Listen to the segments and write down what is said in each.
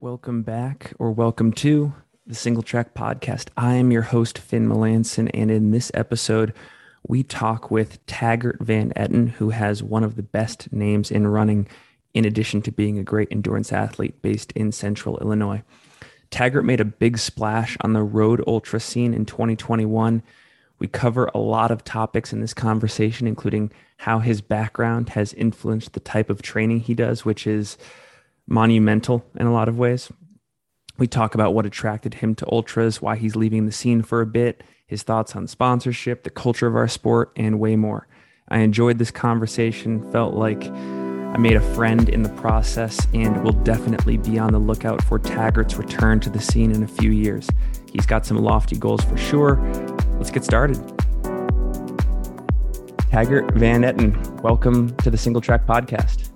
Welcome back, or welcome to the Single Track Podcast. I am your host, Finn Melanson, and in this episode, we talk with Taggart Van Etten, who has one of the best names in running, in addition to being a great endurance athlete based in central Illinois. Taggart made a big splash on the road ultra scene in 2021. We cover a lot of topics in this conversation, including how his background has influenced the type of training he does, which is monumental in a lot of ways. We talk about what attracted him to ultras, why he's leaving the scene for a bit, his thoughts on sponsorship, the culture of our sport, and way more. I enjoyed this conversation, felt like I made a friend in the process, and will definitely be on the lookout for Taggart's return to the scene in a few years. He's got some lofty goals for sure. Let's get started. Taggart Van Etten, welcome to the Single Track Podcast.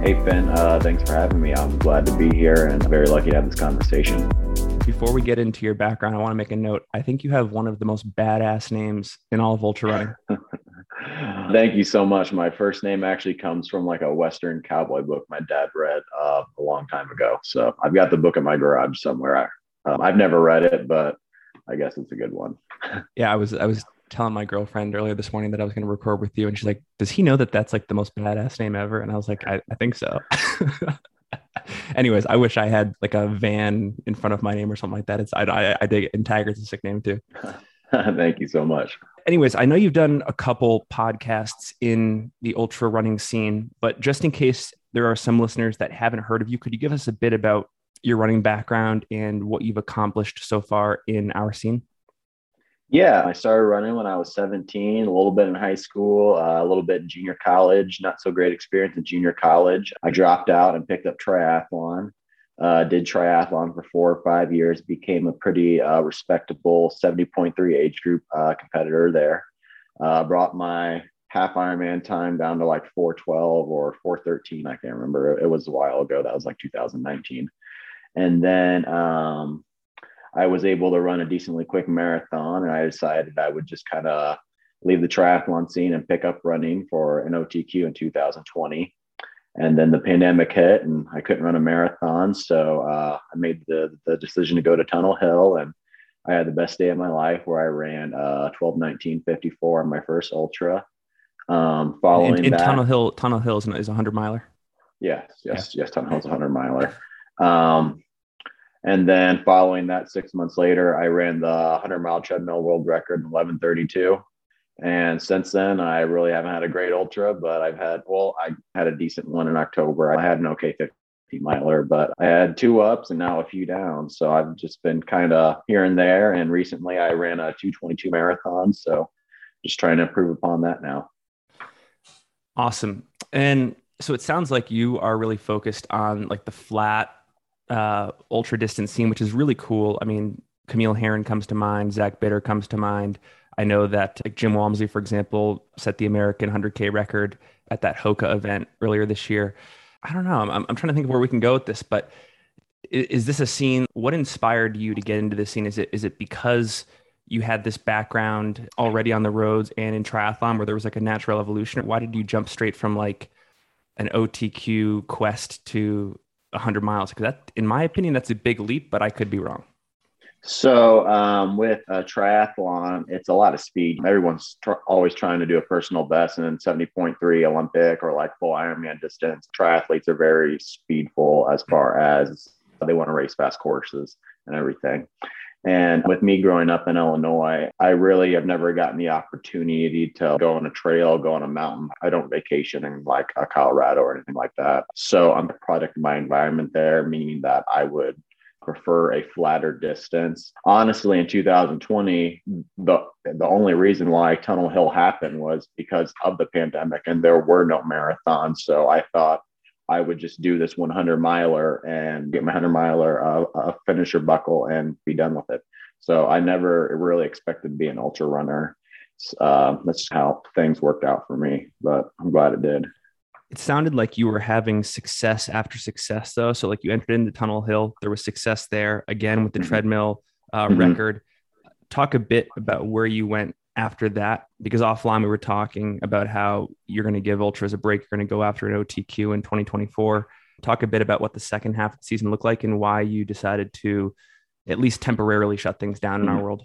Hey, Finn. Uh, thanks for having me. I'm glad to be here and very lucky to have this conversation. Before we get into your background, I want to make a note. I think you have one of the most badass names in all of ultra running. Thank you so much. My first name actually comes from like a Western cowboy book my dad read uh, a long time ago. So I've got the book in my garage somewhere. Um, I've never read it, but I guess it's a good one. yeah, I was I was telling my girlfriend earlier this morning that I was going to record with you, and she's like, "Does he know that that's like the most badass name ever?" And I was like, "I, I think so." Anyways, I wish I had like a van in front of my name or something like that. It's I I, I dig it. And Taggart's a sick name too. Thank you so much. Anyways, I know you've done a couple podcasts in the ultra running scene, but just in case there are some listeners that haven't heard of you, could you give us a bit about your running background and what you've accomplished so far in our scene? Yeah, I started running when I was 17, a little bit in high school, uh, a little bit in junior college. Not so great experience in junior college. I dropped out and picked up triathlon. Uh, did triathlon for four or five years, became a pretty uh, respectable 70.3 age group uh, competitor there. Uh, brought my half Ironman time down to like 412 or 413. I can't remember. It was a while ago. That was like 2019. And then um, I was able to run a decently quick marathon, and I decided I would just kind of leave the triathlon scene and pick up running for an OTQ in 2020. And then the pandemic hit, and I couldn't run a marathon, so uh, I made the the decision to go to Tunnel Hill, and I had the best day of my life where I ran uh, 12 19 54 on my first ultra. Um, following in, in that, Tunnel Hill, Tunnel Hill is a hundred miler. Yes, yes, yeah. yes. Tunnel Hill's a hundred miler. Um, and then following that, six months later, I ran the 100 mile treadmill world record in 1132. And since then, I really haven't had a great ultra, but I've had, well, I had a decent one in October. I had an okay 50 miler, but I had two ups and now a few downs. So I've just been kind of here and there. And recently I ran a 222 marathon. So just trying to improve upon that now. Awesome. And so it sounds like you are really focused on like the flat uh, ultra distance scene, which is really cool. I mean, Camille Herron comes to mind, Zach Bitter comes to mind. I know that like Jim Walmsley, for example, set the American 100K record at that Hoka event earlier this year. I don't know. I'm, I'm trying to think of where we can go with this, but is, is this a scene? What inspired you to get into this scene? Is it is it because you had this background already on the roads and in triathlon where there was like a natural evolution? Why did you jump straight from like an OTQ quest to 100 miles. Because that in my opinion that's a big leap but i could be wrong. So um, with a triathlon it's a lot of speed. Everyone's tr- always trying to do a personal best and then 70.3 olympic or like full ironman distance. Triathletes are very speedful as far as they want to race fast courses and everything and with me growing up in Illinois, I really have never gotten the opportunity to go on a trail, go on a mountain. I don't vacation in like Colorado or anything like that. So I'm a product of my environment there, meaning that I would prefer a flatter distance. Honestly, in 2020, the the only reason why Tunnel Hill happened was because of the pandemic and there were no marathons. So I thought I would just do this 100 miler and get my 100 miler uh, a finisher buckle and be done with it. So I never really expected to be an ultra runner. Uh, that's how things worked out for me, but I'm glad it did. It sounded like you were having success after success, though. So, like you entered into Tunnel Hill, there was success there again with the mm-hmm. treadmill uh, mm-hmm. record. Talk a bit about where you went after that because offline we were talking about how you're going to give ultras a break you're going to go after an otq in 2024 talk a bit about what the second half of the season looked like and why you decided to at least temporarily shut things down in our mm-hmm. world.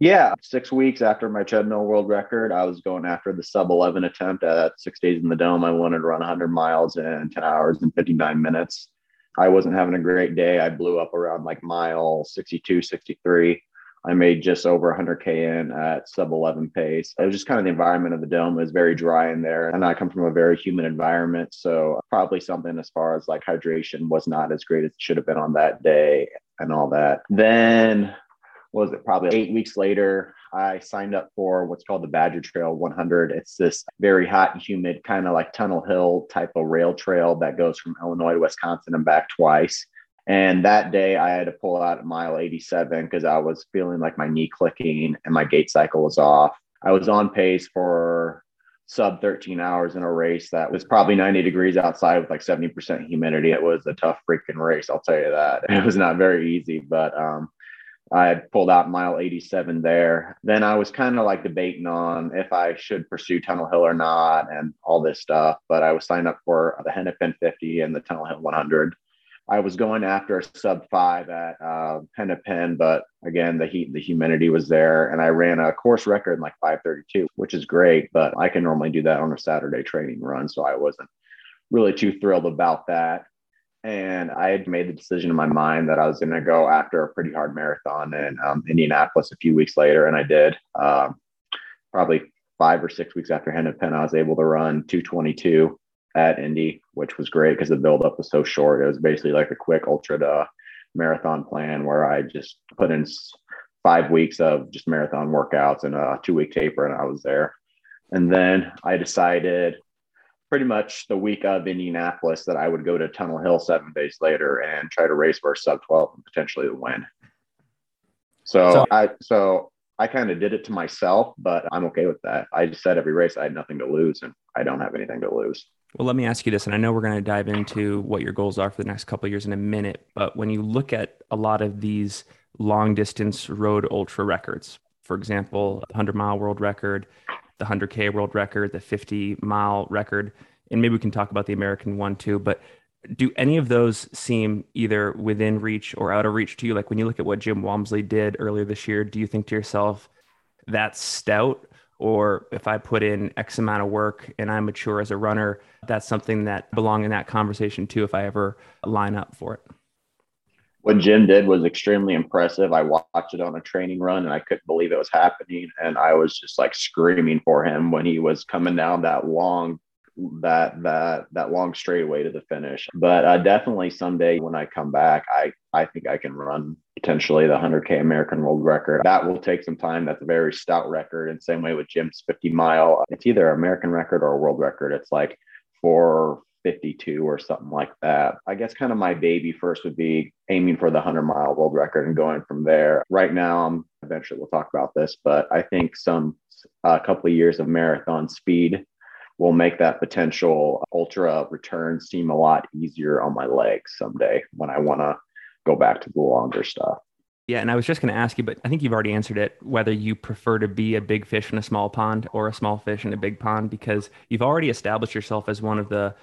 Yeah, six weeks after my treadmill world record, I was going after the sub 11 attempt at six days in the dome. I wanted to run 100 miles in 10 hours and 59 minutes. I wasn't having a great day. I blew up around like mile 62, 63. I made just over 100K in at sub 11 pace. It was just kind of the environment of the dome. It was very dry in there. And I come from a very humid environment. So, probably something as far as like hydration was not as great as it should have been on that day and all that. Then was it probably eight weeks later i signed up for what's called the badger trail 100 it's this very hot and humid kind of like tunnel hill type of rail trail that goes from illinois to wisconsin and back twice and that day i had to pull out at mile 87 because i was feeling like my knee clicking and my gait cycle was off i was on pace for sub 13 hours in a race that was probably 90 degrees outside with like 70% humidity. It was a tough freaking race, I'll tell you that. It was not very easy, but um, I pulled out mile 87 there. Then I was kind of like debating on if I should pursue Tunnel Hill or not and all this stuff. But I was signed up for the Hennepin 50 and the Tunnel Hill 100. I was going after a sub five at uh, Hennepin, but again, the heat, and the humidity was there, and I ran a course record in like 5:32, which is great. But I can normally do that on a Saturday training run, so I wasn't really too thrilled about that. And I had made the decision in my mind that I was going to go after a pretty hard marathon in um, Indianapolis a few weeks later. And I did. Um, probably five or six weeks after Hennepin, I was able to run 222 at Indy, which was great because the buildup was so short. It was basically like a quick ultra to marathon plan where I just put in five weeks of just marathon workouts and a two week taper, and I was there. And then I decided pretty much the week of Indianapolis that I would go to Tunnel Hill seven days later and try to race for a sub 12 and potentially win. So, so I so I kind of did it to myself, but I'm okay with that. I just said every race I had nothing to lose and I don't have anything to lose. Well, let me ask you this, and I know we're going to dive into what your goals are for the next couple years in a minute. But when you look at a lot of these long distance road ultra records, for example, the 100 mile world record, the 100K world record, the 50 mile record, and maybe we can talk about the American one too. But do any of those seem either within reach or out of reach to you? Like when you look at what Jim Walmsley did earlier this year, do you think to yourself, that's stout? Or if I put in X amount of work and I mature as a runner, that's something that belong in that conversation too, if I ever line up for it what Jim did was extremely impressive. I watched it on a training run and I couldn't believe it was happening. And I was just like screaming for him when he was coming down that long that that that long straightaway to the finish. But uh, definitely someday when I come back, I I think I can run potentially the 100k American world record. That will take some time. That's a very stout record. And same way with Jim's 50 mile, it's either American record or a world record. It's like four 52 or something like that. I guess kind of my baby first would be aiming for the 100 mile world record and going from there. Right now, I'm eventually we'll talk about this, but I think some a uh, couple of years of marathon speed will make that potential ultra return seem a lot easier on my legs someday when I want to go back to the longer stuff. Yeah, and I was just going to ask you, but I think you've already answered it whether you prefer to be a big fish in a small pond or a small fish in a big pond because you've already established yourself as one of the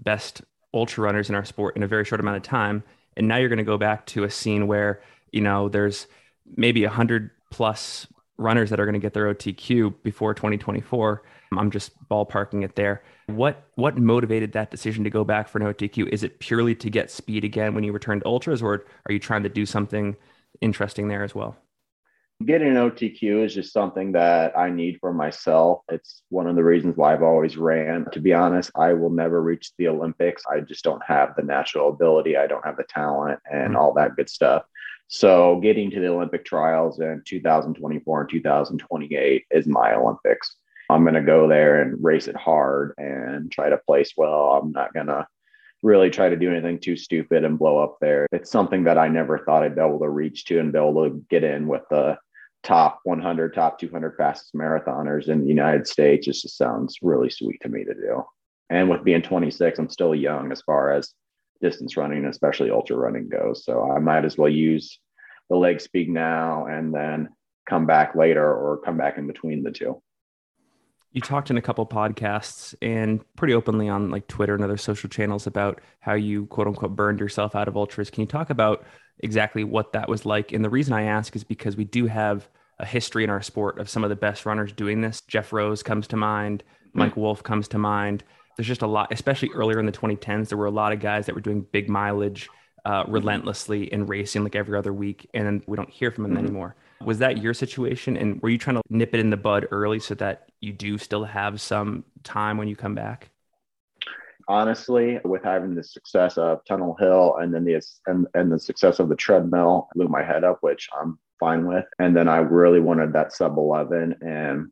best ultra runners in our sport in a very short amount of time. And now you're going to go back to a scene where, you know, there's maybe a hundred plus runners that are going to get their OTQ before 2024. I'm just ballparking it there. What what motivated that decision to go back for an OTQ? Is it purely to get speed again when you return to ultras, or are you trying to do something interesting there as well? Getting an OTQ is just something that I need for myself. It's one of the reasons why I've always ran. To be honest, I will never reach the Olympics. I just don't have the natural ability, I don't have the talent, and mm-hmm. all that good stuff. So, getting to the Olympic trials in 2024 and 2028 is my Olympics. I'm going to go there and race it hard and try to place well. I'm not going to really try to do anything too stupid and blow up there. It's something that I never thought I'd be able to reach to and be able to get in with the top 100, top 200 fastest marathoners in the United States. It just sounds really sweet to me to do. And with being 26, I'm still young as far as distance running, especially ultra running goes. So I might as well use the leg speed now and then come back later or come back in between the two. You talked in a couple podcasts and pretty openly on like Twitter and other social channels about how you quote unquote burned yourself out of ultras. Can you talk about exactly what that was like? And the reason I ask is because we do have a history in our sport of some of the best runners doing this. Geoff Roes comes to mind, hmm. Mike Wolfe comes to mind. There's just a lot, especially earlier in the 2010s, there were a lot of guys that were doing big mileage uh, relentlessly and racing like every other week. And then we don't hear from them mm-hmm. anymore. Was that your situation? And were you trying to nip it in the bud early so that you do still have some time when you come back? Honestly, with having the success of Tunnel Hill and then the and, and the success of the treadmill blew my head up, which I'm fine with. And then I really wanted that sub 11 and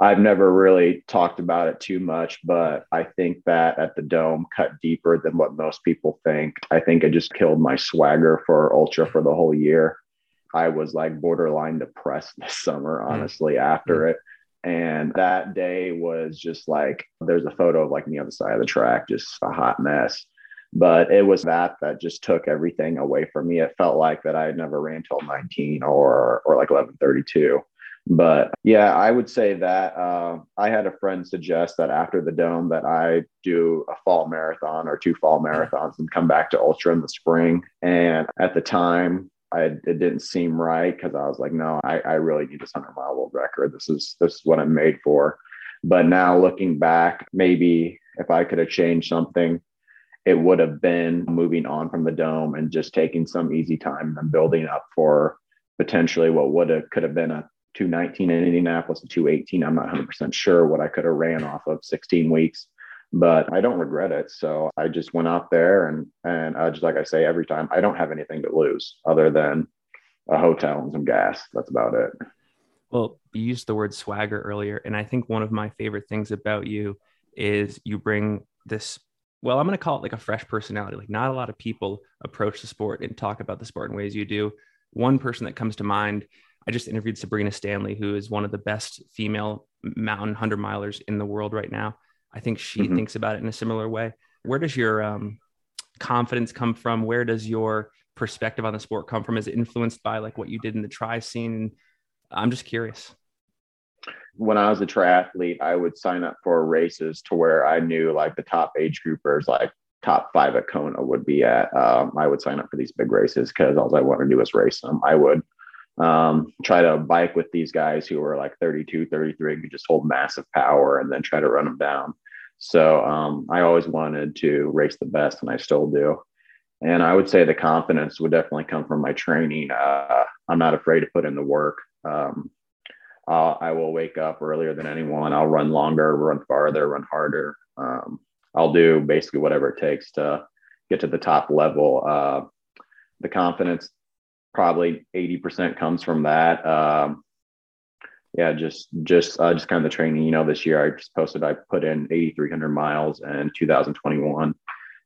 I've never really talked about it too much, but I think that at the dome cut deeper than what most people think. I think it just killed my swagger for ultra for the whole year. I was like borderline depressed this summer, hmm. honestly, mm. after mm. it. And that day was just like there's a photo of like me on the side of the track, just a hot mess. But it was that that just took everything away from me. It felt like that I had never ran till 19 or or like 11:32. But yeah, I would say that uh, I had a friend suggest that after the dome that I do a fall marathon or two fall marathons and come back to ultra in the spring. And at the time, I it didn't seem right because I was like, no, I, I really need this hundred mile world record. This is this is what I'm made for. But now looking back, maybe if I could have changed something, it would have been moving on from the dome and just taking some easy time and building up for potentially what would have could have been a 219 in Indianapolis, a 218. I'm not 100% sure what I could have ran off of 16 weeks but I don't regret it. So I just went out there and and uh, just like I say every time, I don't have anything to lose other than a hotel and some gas. That's about it. Well, you used the word swagger earlier, and I think one of my favorite things about you is you bring this. Well, I'm going to call it like a fresh personality. Like not a lot of people approach the sport and talk about the sport in ways you do. One person that comes to mind I just interviewed Sabrina Stanley, who is one of the best female mountain 100 milers in the world right now. I think she mm-hmm. thinks about it in a similar way. Where does your um, confidence come from? Where does your perspective on the sport come from? Is it influenced by like what you did in the tri scene? I'm just curious. When I was a triathlete, I would sign up for races to where I knew like the top age groupers, like top five at Kona would be at. Um, I would sign up for these big races because all I want to do is race them. I would um, try to bike with these guys who are like 32, 33, could just hold massive power and then try to run them down. So um, I always wanted to race the best, and I still do. And I would say the confidence would definitely come from my training. Uh, I'm not afraid to put in the work. Um, I will wake up earlier than anyone. I'll run longer, run farther, run harder. Um, I'll do basically whatever it takes to get to the top level. Uh, the confidence probably 80% comes from that. Um, yeah, just just uh, just kind of the training. You know, this year I just posted I put in 8,300 miles in 2021.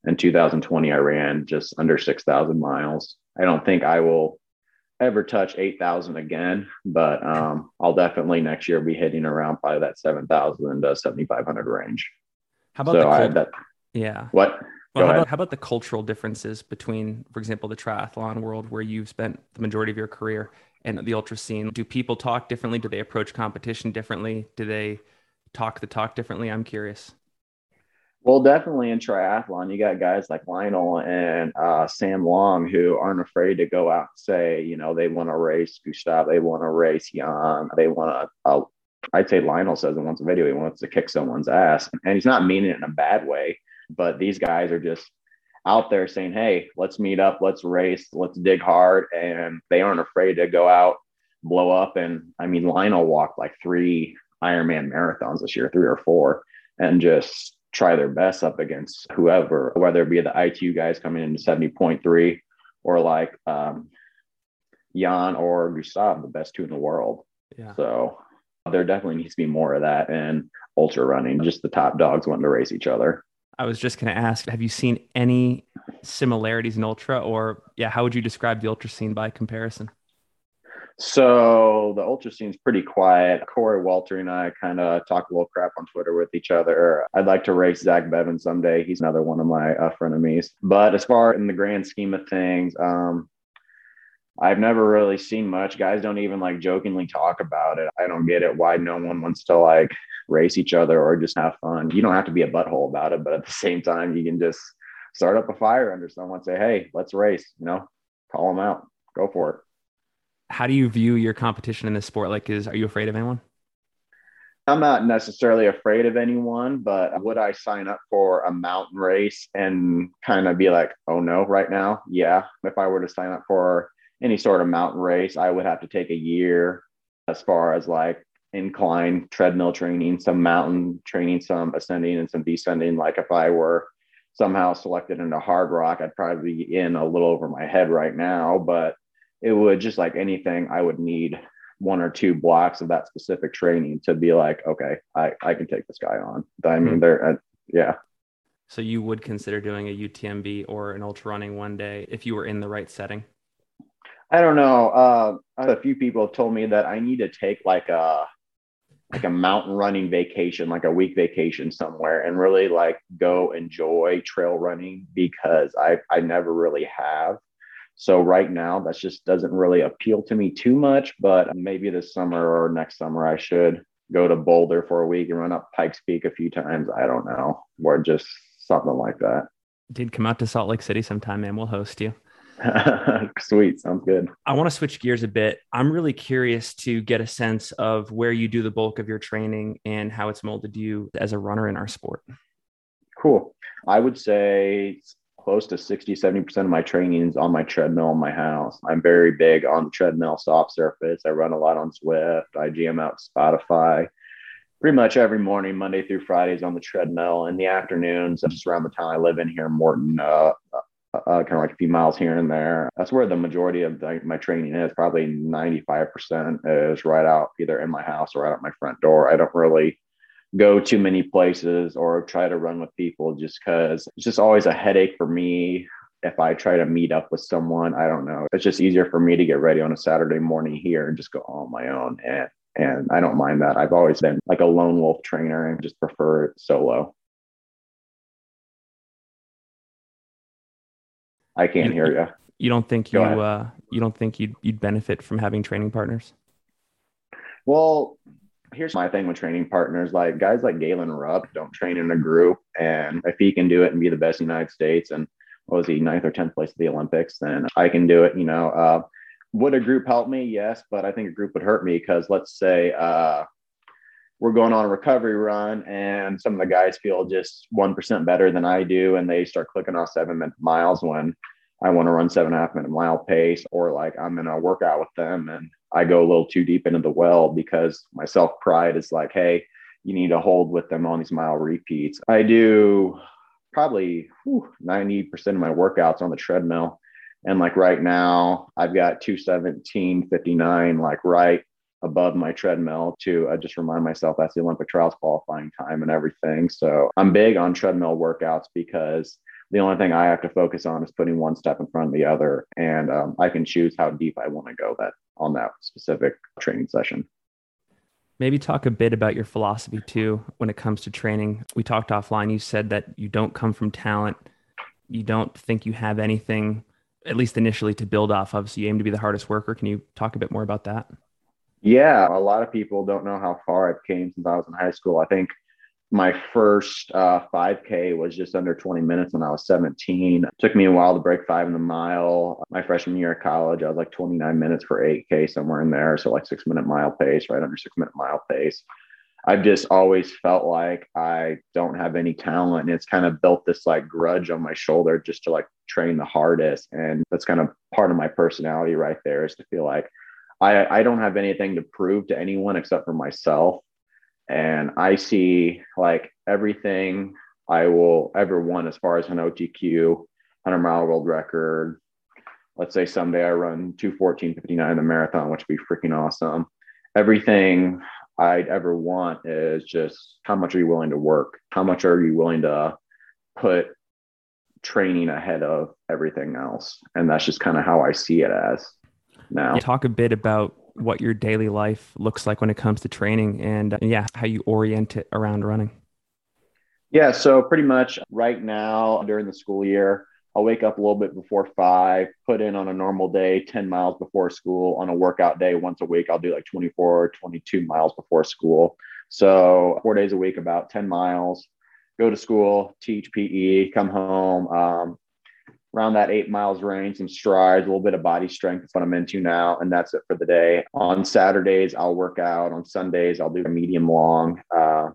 In 2020, I ran just under 6,000 miles. I don't think I will ever touch 8,000 again, but um, I'll definitely next year be hitting around probably that 7,000 to 7,500 range. How about so that, yeah. What? Well, how about, how about the cultural differences between, for example, the triathlon world where you've spent the majority of your career and the ultra scene? Do people talk differently? Do they approach competition differently? Do they talk the talk differently? I'm curious. Well, definitely in triathlon, you got guys like Lionel and uh, Sam Long who aren't afraid to go out and say, you know, they want to race Gustav, they want to race Jan, they want to. Uh, I'd say Lionel says in once a video he wants to kick someone's ass, and he's not meaning it in a bad way but these guys are just out there saying, Hey, let's meet up, let's race, let's dig hard. And they aren't afraid to go out, blow up. And I mean, Lionel walked like three Ironman marathons this year, three or four, and just try their best up against whoever, whether it be the ITU guys coming into 70.3 or like um, Jan or Gustav, the best two in the world. Yeah. So there definitely needs to be more of that and ultra running, just the top dogs wanting to race each other. I was just going to ask, have you seen any similarities in ultra or yeah, how would you describe the ultra scene by comparison? So the ultra scene's pretty quiet. Corey Walter and I kind of talk a little crap on Twitter with each other. I'd like to race Zach Bevan someday. He's another one of my uh, frenemies. But as far in the grand scheme of things, um, I've never really seen much. Guys don't even like jokingly talk about it. I don't get it why no one wants to like race each other or just have fun. You don't have to be a butthole about it, but at the same time, you can just start up a fire under someone, say, hey, let's race, you know, call them out, go for it. How do you view your competition in this sport? Like, is are you afraid of anyone? I'm not necessarily afraid of anyone, but would I sign up for a mountain race and kind of be like, oh no, right now? Yeah. If I were to sign up for any sort of mountain race, I would have to take a year as far as like incline treadmill training, some mountain training, some ascending and some descending. Like if I were somehow selected into Hardrock, I'd probably be in a little over my head right now, but it would just like anything, I would need one or two blocks of that specific training to be like, okay, I, I can take this guy on. I mean, mm-hmm. they're, uh, yeah. So you would consider doing a UTMB or an ultra running one day if you were in the right setting? I don't know. Uh, a few people have told me that I need to take like a like a mountain running vacation, like a week vacation somewhere, and really like go enjoy trail running because I I never really have. So right now, that just doesn't really appeal to me too much. But maybe this summer or next summer, I should go to Boulder for a week and run up Pikes Peak a few times. I don't know, or just something like that. Did come out to Salt Lake City sometime, man. We'll host you. Sweet. Sounds good. I want to switch gears a bit. I'm really curious to get a sense of where you do the bulk of your training and how it's molded you as a runner in our sport. Cool. I would say close to 60, 70% of my training is on my treadmill in my house. I'm very big on the treadmill soft surface. I run a lot on Zwift. I jam out Spotify pretty much every morning, Monday through Fridays on the treadmill. In the afternoons, I just around the town I live in here in Morton, uh, uh, kind of like a few miles here and there. That's where the majority of the, my training is. Probably 95% is right out either in my house or right at my front door. I don't really go too many places or try to run with people just because it's just always a headache for me if I try to meet up with someone. I don't know. It's just easier for me to get ready on a Saturday morning here and just go on my own. And and I don't mind that. I've always been like a lone wolf trainer and just prefer solo. I can't you, hear you. You don't think you uh, you don't think you'd you'd benefit from having training partners? Well, here's my thing with training partners. Like guys like Galen Rupp don't train in a group, and if he can do it and be the best in the United States, and what was he ninth or tenth place at the Olympics, then I can do it. You know, uh, would a group help me? Yes, but I think a group would hurt me because let's say uh, we're going on a recovery run and some of the guys feel just 1% better than I do. And they start clicking off seven minute miles when I want to run seven and a half minute mile pace, or like I'm in a workout with them and I go a little too deep into the well because my self pride is like, hey, you need to hold with them on these mile repeats. I do probably whew, 90% of my workouts on the treadmill. And like right now, I've got 217, 59, like right above my treadmill to uh, just remind myself that's the Olympic trials qualifying time and everything. So I'm big on treadmill workouts because the only thing I have to focus on is putting one step in front of the other, and um, I can choose how deep I want to go that on that specific training session. Maybe talk a bit about your philosophy too when it comes to training. We talked offline. You said that you don't come from talent. You don't think you have anything, at least initially, to build off of. So you aim to be the hardest worker. Can you talk a bit more about that? Yeah, a lot of people don't know how far I've came since I was in high school. I think my first uh, 5K was just under 20 minutes when I was 17. It took me a while to break five in the mile. My freshman year of college, I was like 29 minutes for 8K, somewhere in there. So, like six minute mile pace, right under six minute mile pace. I've just always felt like I don't have any talent. And it's kind of built this like grudge on my shoulder just to like train the hardest. And that's kind of part of my personality right there is to feel like I, I don't have anything to prove to anyone except for myself. And I see like everything I will ever want as far as an OTQ, 100 mile world record. Let's say someday I run 214.59 the marathon, which would be freaking awesome. Everything I'd ever want is just how much are you willing to work? How much are you willing to put training ahead of everything else? And that's just kind of how I see it as now. Talk a bit about what your daily life looks like when it comes to training and uh, yeah, how you orient it around running. Yeah, so pretty much right now during the school year, I'll wake up a little bit before five, put in on a normal day 10 miles before school. On a workout day, once a week, I'll do like 24 or 22 miles before school. So, four days a week, about 10 miles, go to school, teach PE, come home. Um, around that eight miles range, some strides, a little bit of body strength. That's what I'm into now. And that's it for the day. On Saturdays, I'll work out. On Sundays, I'll do a medium long. Uh,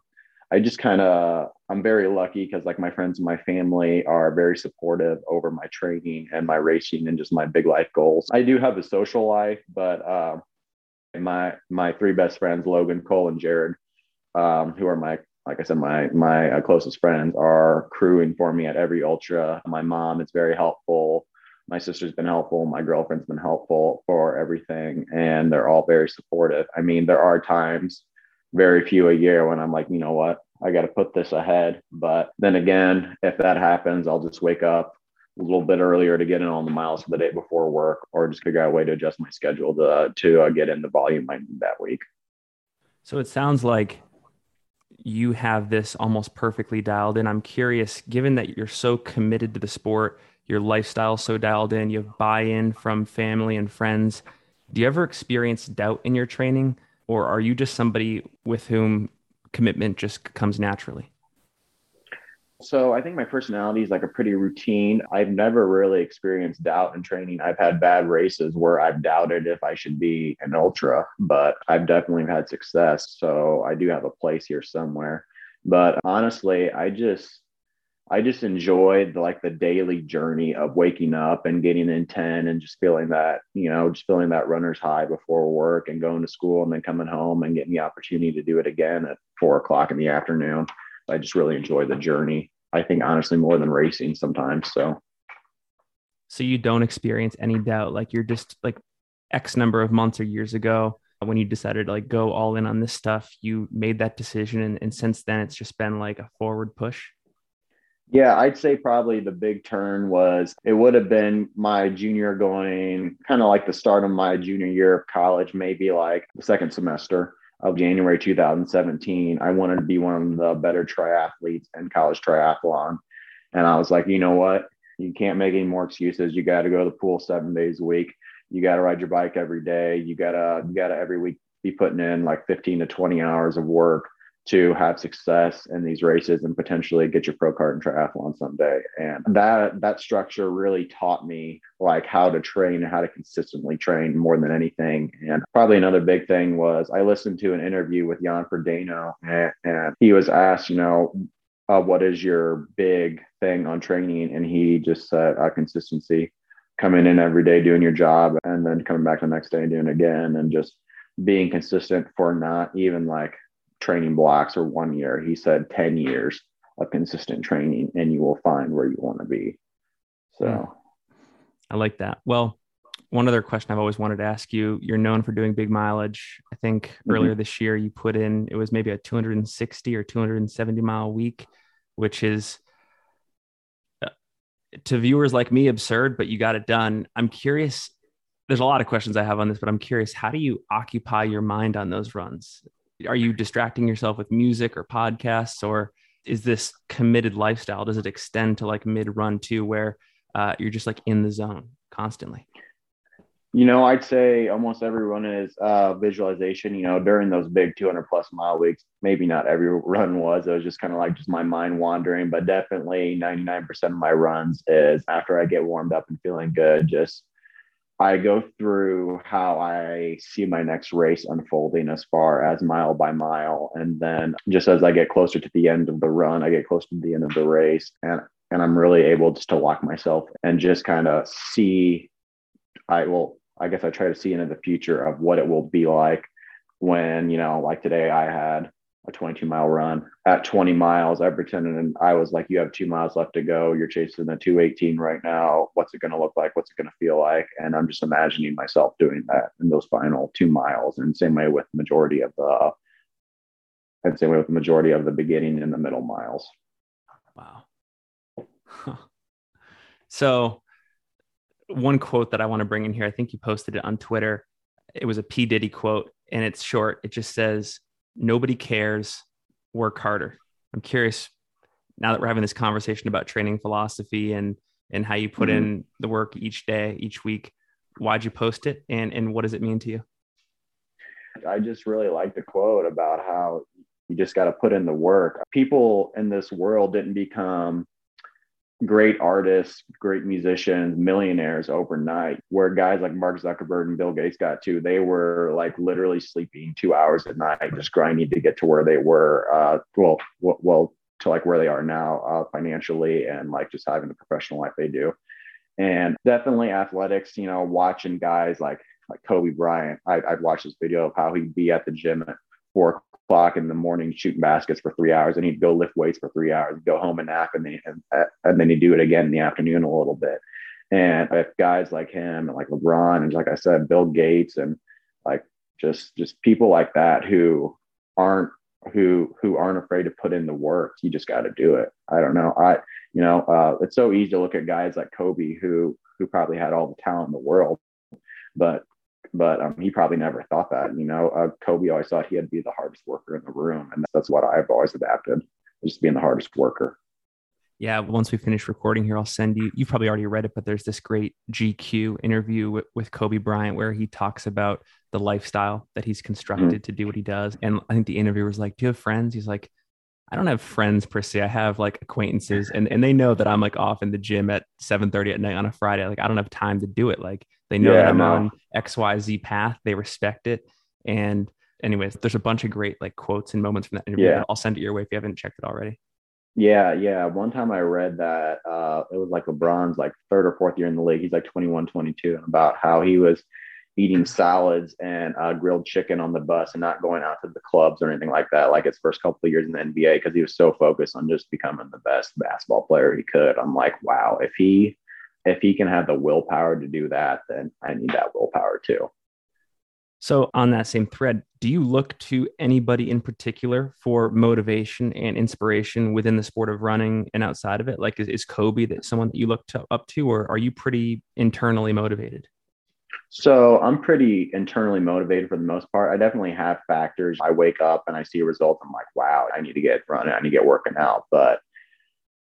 I just kind of, I'm very lucky because like my friends and my family are very supportive over my training and my racing and just my big life goals. I do have a social life, but uh, my my three best friends, Logan, Cole, and Jared, um, who are my like I said, my my uh, closest friends are crewing for me at every ultra. My mom is very helpful. My sister's been helpful. My girlfriend's been helpful for everything, and they're all very supportive. I mean, there are times, very few a year, when I'm like, you know what, I got to put this ahead. But then again, if that happens, I'll just wake up a little bit earlier to get in on the miles for the day before work, or just figure out a way to adjust my schedule to to uh, get in the volume I need that week. So it sounds like you have this almost perfectly dialed in. I'm curious, given that you're so committed to the sport, your lifestyle so dialed in, you have buy in from family and friends. Do you ever experience doubt in your training, or are you just somebody with whom commitment just comes naturally? So I think my personality is like a pretty routine. I've never really experienced doubt in training. I've had bad races where I've doubted if I should be an ultra, but I've definitely had success. So I do have a place here somewhere. But honestly, I just I just enjoyed the, like the daily journey of waking up and getting in 10 and just feeling that, you know, just feeling that runner's high before work and going to school and then coming home and getting the opportunity to do it again at four o'clock in the afternoon. I just really enjoy the journey. I think honestly more than racing sometimes. So so you don't experience any doubt like you're just like x number of months or years ago when you decided to like go all in on this stuff you made that decision and, and since then it's just been like a forward push yeah i'd say probably the big turn was it would have been my junior going kind of like the start of my junior year of college maybe like the second semester of January 2017, I wanted to be one of the better triathletes in college triathlon. And I was like, you know what? You can't make any more excuses. You got to go to the pool seven days a week. You got to ride your bike every day. You got to, you got to every week be putting in like 15 to 20 hours of work to have success in these races and potentially get your pro card in triathlon someday. And that that structure really taught me like how to train and how to consistently train more than anything. And probably another big thing was I listened to an interview with Jan Frodeno and, and he was asked, you know, uh, what is your big thing on training? And he just said uh, consistency, coming in every day, doing your job, and then coming back the next day and doing it again, and just being consistent for not even like training blocks or one year. He said 10 years of consistent training and you will find where you want to be. So hmm. I like that. Well, one other question I've always wanted to ask you you're known for doing big mileage. I think mm-hmm. earlier this year you put in, it was maybe a 260 or 270 mile week, which is uh, to viewers like me absurd, but you got it done. I'm curious. There's a lot of questions I have on this, but I'm curious how do you occupy your mind on those runs? Are you distracting yourself with music or podcasts or is this committed lifestyle does it extend to like mid run too where uh, you're just like in the zone constantly? You know i'd say almost every run is uh, visualization you know during those big 200 plus mile weeks maybe not every run was it was just kind of like just my mind wandering but definitely 99% of my runs is after i get warmed up and feeling good just I go through how I see my next race unfolding as far as mile by mile. And then just as I get closer to the end of the run, I get closer to the end of the race. And and I'm really able just to lock myself and just kind of see I will I guess I try to see into the future of what it will be like when, you know, like today I had a 22 mile run at 20 miles. I pretended and I was like, you have two miles left to go. You're chasing a 218 right now. What's it going to look like? What's it going to feel like? And I'm just imagining myself doing that in those final two miles. And same way with the majority of uh, the, I'd say with the majority of the beginning and the middle miles. Wow. So, one quote that I want to bring in here, I think you posted it on Twitter. It was a P. Diddy quote, and it's short. It just says, nobody cares, work harder. I'm curious now that we're having this conversation about training philosophy and and how you put mm-hmm. in the work each day, each week. Why'd you post it, and and what does it mean to you? I just really like the quote about how you just got to put in the work. People in this world didn't become great artists, great musicians, millionaires overnight, where guys like Mark Zuckerberg and Bill Gates got to, they were like literally sleeping two hours a night, just grinding to get to where they were. Uh, well, well, to like where they are now uh, financially and like just having the professional life they do. And definitely athletics, you know, watching guys like like Kobe Bryant. I, I'd watch this video of how he'd be at the gym at four o'clock in the morning shooting baskets for three hours, and he'd go lift weights for three hours, go home and nap, and then and, and then he'd do it again in the afternoon a little bit. And if guys like him and like LeBron and like I said, Bill Gates and like just just people like that who aren't who who aren't afraid to put in the work. You just got to do it. I don't know. I you know uh, it's so easy to look at guys like Kobe who who probably had all the talent in the world, but but um, he probably never thought that. You know, uh, Kobe always thought he had to be the hardest worker in the room, and that's what I've always adapted, just being the hardest worker. Yeah, once we finish recording here, I'll send you. You've probably already read it, but there's this great GQ interview with, with Kobe Bryant where he talks about the lifestyle that he's constructed mm-hmm. to do what he does. And I think the interviewer was like, "Do you have friends?" He's like, I don't have friends per se. I have like acquaintances and, and they know that I'm like off in the gym at 7 30 at night on a Friday. Like I don't have time to do it. Like they know yeah, that I'm no. on XYZ path. They respect it. And anyways, there's a bunch of great like quotes and moments from that interview. Yeah. I'll send it your way if you haven't checked it already. Yeah, yeah. One time I read that uh, it was like LeBron's like third or fourth year in the league. He's like 21, 22, and about how he was eating salads and uh, grilled chicken on the bus and not going out to the clubs or anything like that, like his first couple of years in the NBA, because he was so focused on just becoming the best basketball player he could. I'm like, wow, if he if he can have the willpower to do that, then I need that willpower too. So, on that same thread, do you look to anybody in particular for motivation and inspiration within the sport of running and outside of it? Like, is, is Kobe that someone that you look to, up to, or are you pretty internally motivated? So I'm pretty internally motivated for the most part. I definitely have factors. I wake up and I see a result. I'm like, wow, I need to get running. I need to get working out. But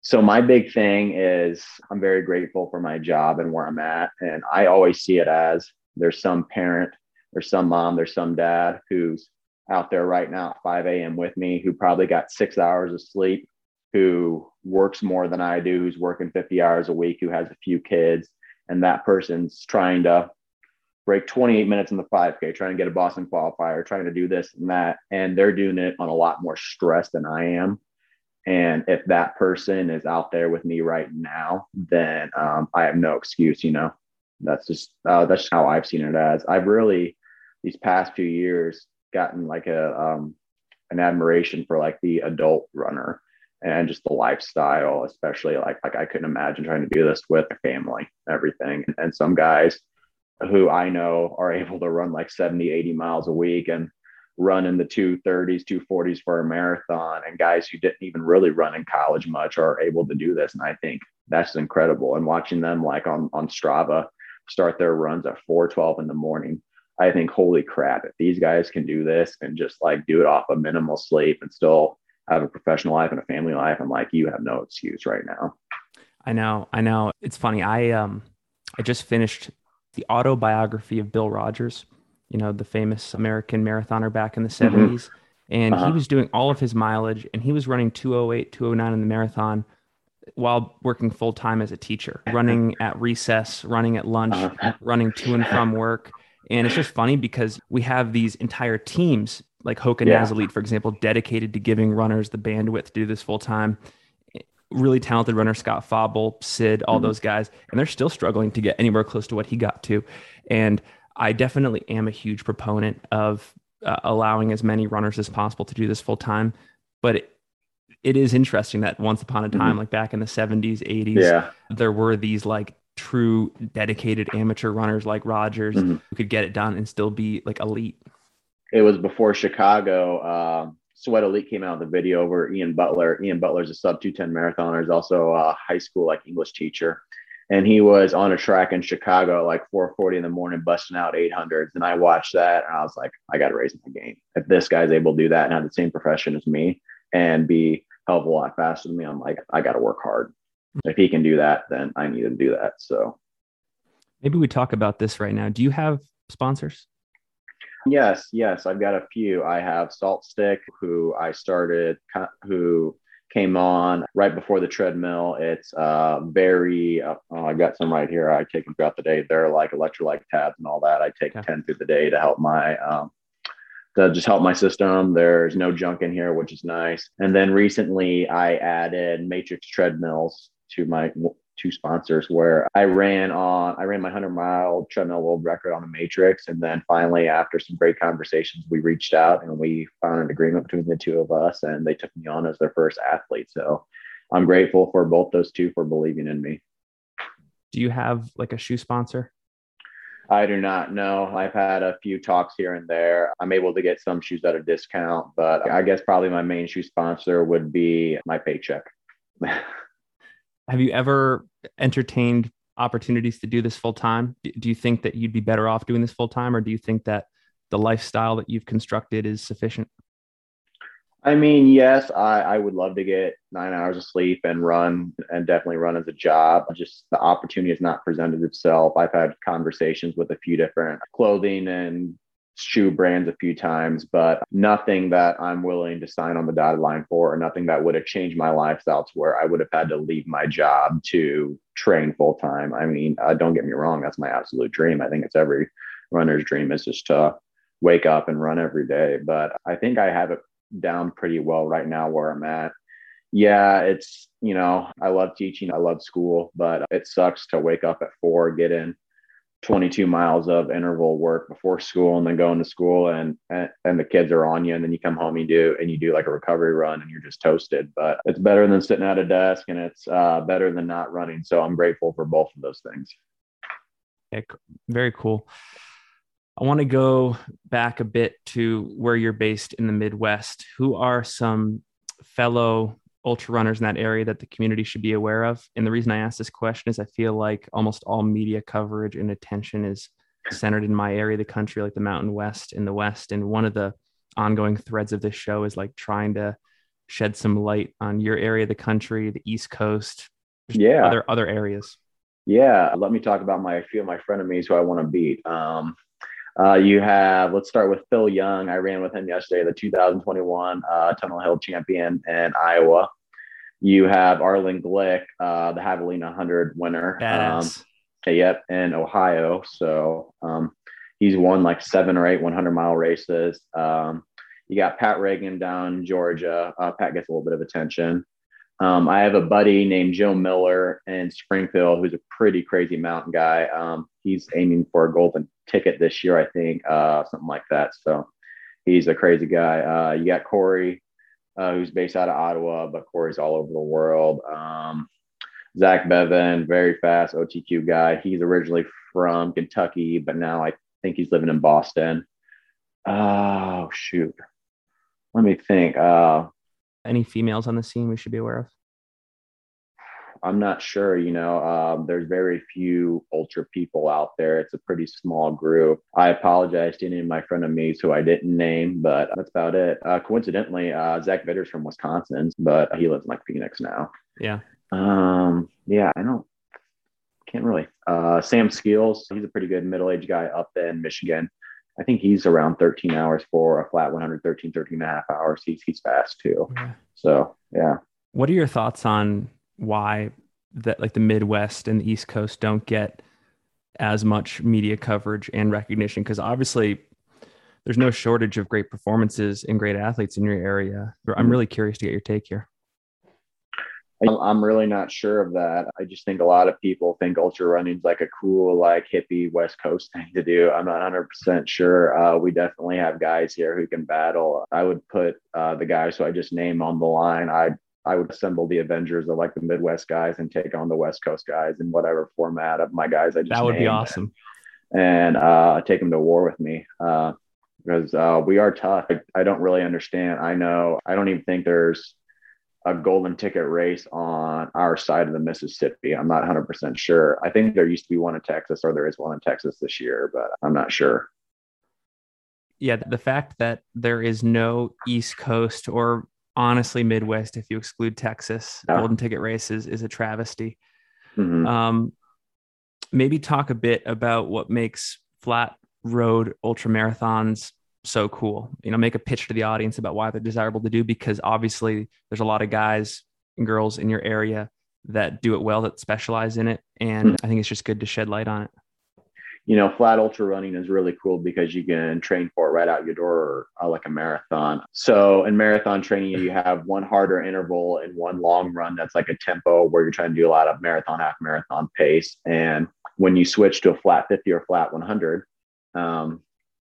so my big thing is I'm very grateful for my job and where I'm at. And I always see it as there's some parent, there's some mom, there's some dad who's out there right now at 5 a.m. with me who probably got six hours of sleep, who works more than I do, who's working 50 hours a week, who has a few kids. And that person's trying to break 28 minutes in the 5K, trying to get a Boston qualifier, trying to do this and that. And they're doing it on a lot more stress than I am. And if that person is out there with me right now, then um, I have no excuse, you know. That's just uh, that's how I've seen it as. I've really these past few years gotten like a um, an admiration for like the adult runner and just the lifestyle, especially like like I couldn't imagine trying to do this with a family, everything. And some guys who I know are able to run like 70, 80 miles a week and run in the 230s, 240s for a marathon. And guys who didn't even really run in college much are able to do this. And I think that's incredible. And watching them like on, on Strava start their runs at 412 in the morning, I think, holy crap, if these guys can do this and just like do it off a of minimal sleep and still have a professional life and a family life, I'm like, you have no excuse right now. I know. I know. It's funny. I, um, I just finished the autobiography of Bill Rodgers, you know, the famous American marathoner back in the 70s. Mm-hmm. And uh-huh. he was doing all of his mileage and he was running 208, 209 in the marathon while working full time as a teacher, running at recess, running at lunch, uh-huh. running to and from work. And it's just funny because we have these entire teams, like Hoka yeah. For example, dedicated to giving runners the bandwidth to do this full time really talented runner, Scott Fauble, Sid, all mm-hmm. those guys, and they're still struggling to get anywhere close to what he got to. And I definitely am a huge proponent of uh, allowing as many runners as possible to do this full time. But it, it is interesting that once upon a time, mm-hmm. like back in the 70s, 80s, yeah. there were these like true dedicated amateur runners like Rodgers mm-hmm. who could get it done and still be like elite. It was before Chicago. Um, Sweat Elite came out with a video over Ian Butler. Ian Butler's a sub 210 marathoner, is also a high school like English teacher. And he was on a track in Chicago at like 4:40 in the morning, busting out 800s. And I watched that, and I was like, I got to raise my game. If this guy's able to do that and have the same profession as me and be hell of a lot faster than me, I'm like, I got to work hard. Hmm. If he can do that, then I need to do that. So maybe we talk about this right now. Do you have sponsors? Yes, yes, I've got a few. I have SaltStick, who I started, who came on right before the treadmill. It's uh, very, uh, oh, I got some right here. I take them throughout the day. They're like electrolyte tabs and all that. I take okay. 10 through the day to help my, um, to just help my system. There's no junk in here, which is nice. And then recently I added Matrix treadmills to my two sponsors where I ran on I ran my 100 mile treadmill world record on a matrix and then finally after some great conversations we reached out and we found an agreement between the two of us and they took me on as their first athlete so I'm grateful for both those two for believing in me. Do you have like a shoe sponsor? I do not know. I've had a few talks here and there. I'm able to get some shoes at a discount, but I guess probably my main shoe sponsor would be my paycheck. have you ever entertained opportunities to do this full time? Do you think that you'd be better off doing this full time, or do you think that the lifestyle that you've constructed is sufficient? I mean, yes, I, I would love to get nine hours of sleep and run and definitely run as a job. Just the opportunity has not presented itself. I've had conversations with a few different clothing and shoe brands a few times, but nothing that I'm willing to sign on the dotted line for, or nothing that would have changed my lifestyle to where I would have had to leave my job to train full time. I mean, uh, don't get me wrong, that's my absolute dream. I think it's every runner's dream is just to wake up and run every day. But I think I have it down pretty well right now where I'm at. Yeah, it's, you know, I love teaching, I love school, but it sucks to wake up at four, get in 22 miles of interval work before school and then going to school and, and, and the kids are on you and then you come home you do and you do like a recovery run and you're just toasted. But it's better than sitting at a desk and it's uh, better than not running. So i'm grateful for both of those things. Very cool. I want to go back a bit to where you're based in the midwest. Who are some fellow ultra runners in that area that the community should be aware of? And the reason I ask this question is I feel like almost all media coverage and attention is centered in my area of the country, like the Mountain West in the West. And one of the ongoing threads of this show is like trying to shed some light on your area of the country, the East Coast, yeah, other other areas. Yeah, let me talk about my few of my frenemies who I want to beat. Um, uh, you have, let's start with Phil Young. I ran with him yesterday, the 2021 uh, Tunnel Hill champion in Iowa. You have Arlen Glick, uh, the Javelina 100 winner. Um, yep, in Ohio. So um, he's won like seven or eight 100 mile races. Um, you got Pat Reagan down in Georgia. Uh, Pat gets a little bit of attention. Um, I have a buddy named Joe Miller in Springfield who's a pretty crazy mountain guy. Um, he's aiming for a golden ticket this year, I think, uh, something like that. So he's a crazy guy. Uh, you got Corey, uh, who's based out of Ottawa, but Corey's all over the world. Um, Zach Bevan, very fast OTQ guy. He's originally from Kentucky, but now I think he's living in Boston. Oh, shoot. Let me think. Uh, Any females on the scene we should be aware of? I'm not sure. You know, um, there's very few ultra people out there. It's a pretty small group. I apologize to any of my friend of me's who I didn't name, but that's about it. Uh, coincidentally, uh, Zach Bitter's from Wisconsin, but he lives in like Phoenix now. Yeah. Um. Yeah, I don't. Can't really. Uh, Sam Skills. He's a pretty good middle-aged guy up in Michigan. I think he's around 13 hours for a flat 113, 13 and a half hours. He's he's fast too. Yeah. So yeah. What are your thoughts on why that like the Midwest and the East Coast don't get as much media coverage and recognition because obviously there's no shortage of great performances and great athletes in your area. I'm mm-hmm. really curious to get your take here. I'm really not sure of that. I just think a lot of people think ultra running is like a cool, like hippie West Coast thing to do. I'm not 100% sure. Uh, we definitely have guys here who can battle. I would put uh, the guys who I just named on the line. I I would assemble the Avengers of like the Midwest guys and take on the West Coast guys in whatever format of my guys. I just that would be awesome. And, uh, take them to war with me uh, because uh, we are tough. I, I don't really understand. I know I don't even think there's a golden ticket race on our side of the Mississippi. I'm not 100% sure. I think there used to be one in Texas or there is one in Texas this year, but I'm not sure. Yeah, the fact that there is no East Coast or honestly Midwest, if you exclude Texas, Yeah. golden ticket races is a travesty. Mhm. Um, maybe talk a bit about what makes flat road ultra marathons so cool. You know, make a pitch to the audience about why they're desirable to do because obviously there's a lot of guys and girls in your area that do it well that specialize in it and I think it's just good to shed light on it. You know, flat ultra running is really cool because you can train for it right out your door, uh, like a marathon. So in marathon training, you have one harder interval and one long run that's like a tempo where you're trying to do a lot of marathon, half marathon pace. And when you switch to a flat 50 or flat 100, um,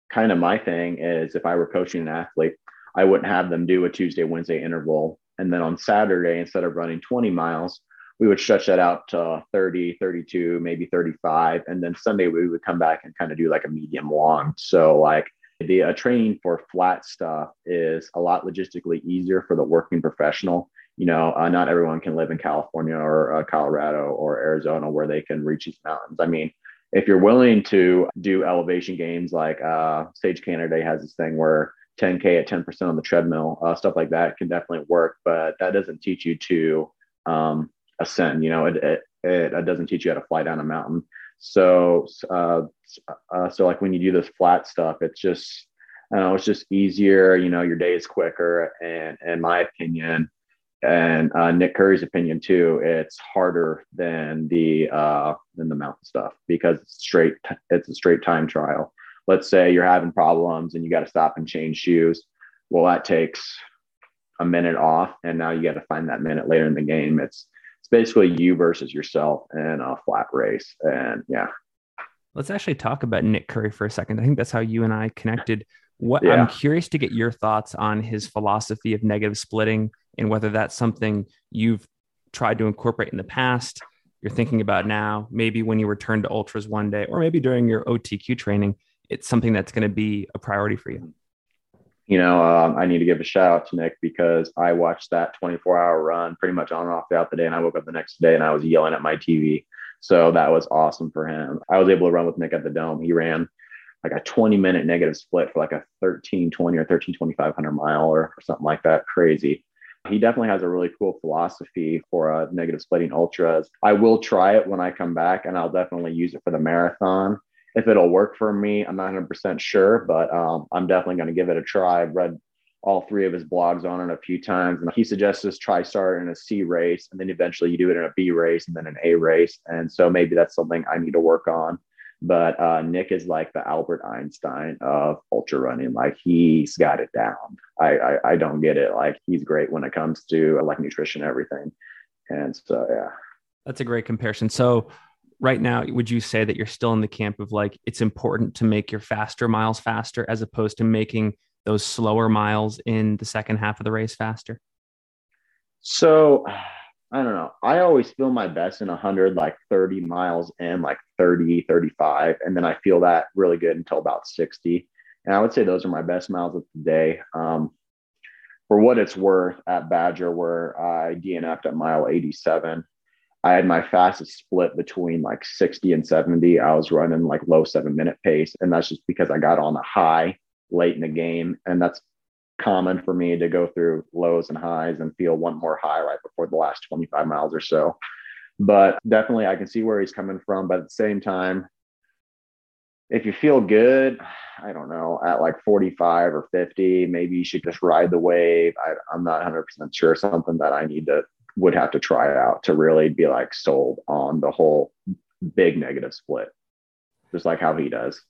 kind of my thing is if I were coaching an athlete, I wouldn't have them do a Tuesday, Wednesday interval. And then on Saturday, instead of running 20 miles, we would stretch that out to 30, 32, maybe 35. And then Sunday we would come back and kind of do like a medium long. So like the uh, training for flat stuff is a lot logistically easier for the working professional. You know, uh, not everyone can live in California or uh, Colorado or Arizona where they can reach these mountains. I mean, if you're willing to do elevation games like uh, Sage Canaday has this thing where 10K at 10% on the treadmill, uh, stuff like that can definitely work, but that doesn't teach you to um, ascend. You know, it, it, it doesn't teach you how to fly down a mountain. So, uh, uh, so like when you do this flat stuff, it's just, I know, it's just easier. You know, your day is quicker, and in my opinion, and uh, Nick Coury's opinion too, it's harder than the uh, than the mountain stuff because it's straight. It's a straight time trial. Let's say you're having problems and you got to stop and change shoes. Well, that takes a minute off, and now you got to find that minute later in the game. It's basically you versus yourself in a flat race, and yeah. Let's actually talk about Nick Coury for a second. I think that's how you and I connected. What Yeah. I'm curious to get your thoughts on his philosophy of negative splitting and whether that's something you've tried to incorporate in the past, you're thinking about now, maybe when you return to ultras one day, or maybe during your OTQ training, it's something that's going to be a priority for you. You know, um, I need to give a shout out to Nick because I watched that 24 hour run pretty much on and off throughout the day. And I woke up the next day and I was yelling at my TV. So that was awesome for him. I was able to run with Nick at the dome. He ran like a 20 minute negative split for like a 13, 20 or 13, 2500 mile or, or something like that. Crazy. He definitely has a really cool philosophy for uh, negative splitting ultras. I will try it when I come back and I'll definitely use it for the marathon if it'll work for me, I'm not 100% sure, but um, I'm definitely going to give it a try. I've read all three of his blogs on it a few times, and he suggests us try start in a C race, and then eventually you do it in a B race and then an A race. And so maybe that's something I need to work on. But uh, Nick is like the Albert Einstein of ultra running. Like he's got it down. I, I I don't get it. Like he's great when it comes to like nutrition, everything. And so yeah. That's a great comparison. So, right now, would you say that you're still in the camp of like it's important to make your faster miles faster as opposed to making those slower miles in the second half of the race faster? So I don't know. I always feel my best in 100, like 30 miles in, like 30, 35. And then I feel that really good until about 60. And I would say those are my best miles of the day. Um, for what it's worth at Badger, where I DNF'd at mile 87, I had my fastest split between like 60 and 70. I was running like low seven minute pace. And that's just because I got on a high late in the game. And that's common for me to go through lows and highs and feel one more high right before the last 25 miles or so. But definitely, I can see where he's coming from. But at the same time, if you feel good, I don't know, at like 45 or 50, maybe you should just ride the wave. I, I'm not 100% sure. Something that I need to, would have to try out to really be like sold on the whole big negative split, just like how he does.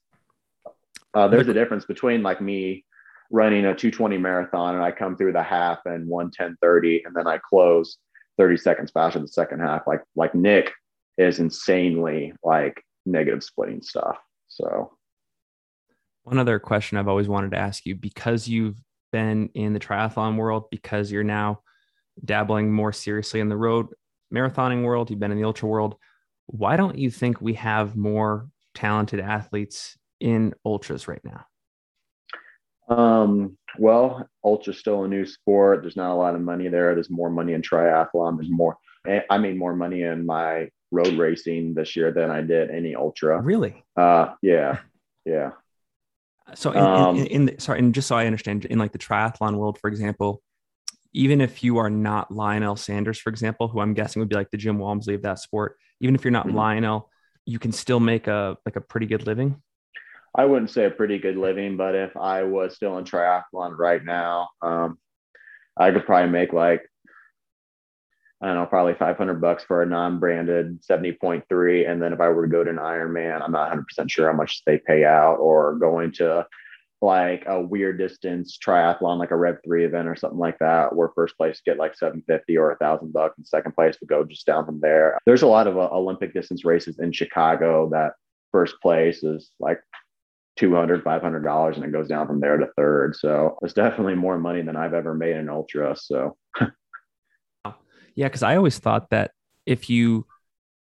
Uh, there's a difference between like me running a 220 marathon and I come through the half and 110.30 and then I close 30 seconds faster the second half. Like like Nick is insanely like negative splitting stuff. So one other question I've always wanted to ask you because you've been in the triathlon world, because you're now dabbling more seriously in the road marathoning world, you've been in the ultra world. Why don't you think we have more talented athletes in ultras right now? Um, well, ultra's still a new sport. There's not a lot of money there. There's more money in triathlon. There's more. I made more money in my road racing this year than I did any ultra. Really? Uh, yeah, yeah. So, in, um, in, in, in the, sorry, and just so I understand, in like the triathlon world, for example, even if you are not Lionel Sanders, for example, who I'm guessing would be like the Jim Walmsley of that sport, even if you're not mm-hmm. Lionel, you can still make a like a pretty good living. I wouldn't say a pretty good living, but if I was still in triathlon right now, um, I could probably make like I don't know, probably 500 bucks for a non-branded 70.3. And then if I were to go to an Ironman, I'm not 100 percent sure how much they pay out, or going to like a weird distance triathlon, like a Rev three event or something like that, where first place get like 750 or a thousand bucks, and second place would go just down from there. There's a lot of uh, Olympic distance races in Chicago that first place is like 200 500 dollars and it goes down from there to third so it's definitely more money than i've ever made in ultra so yeah because i always thought that if you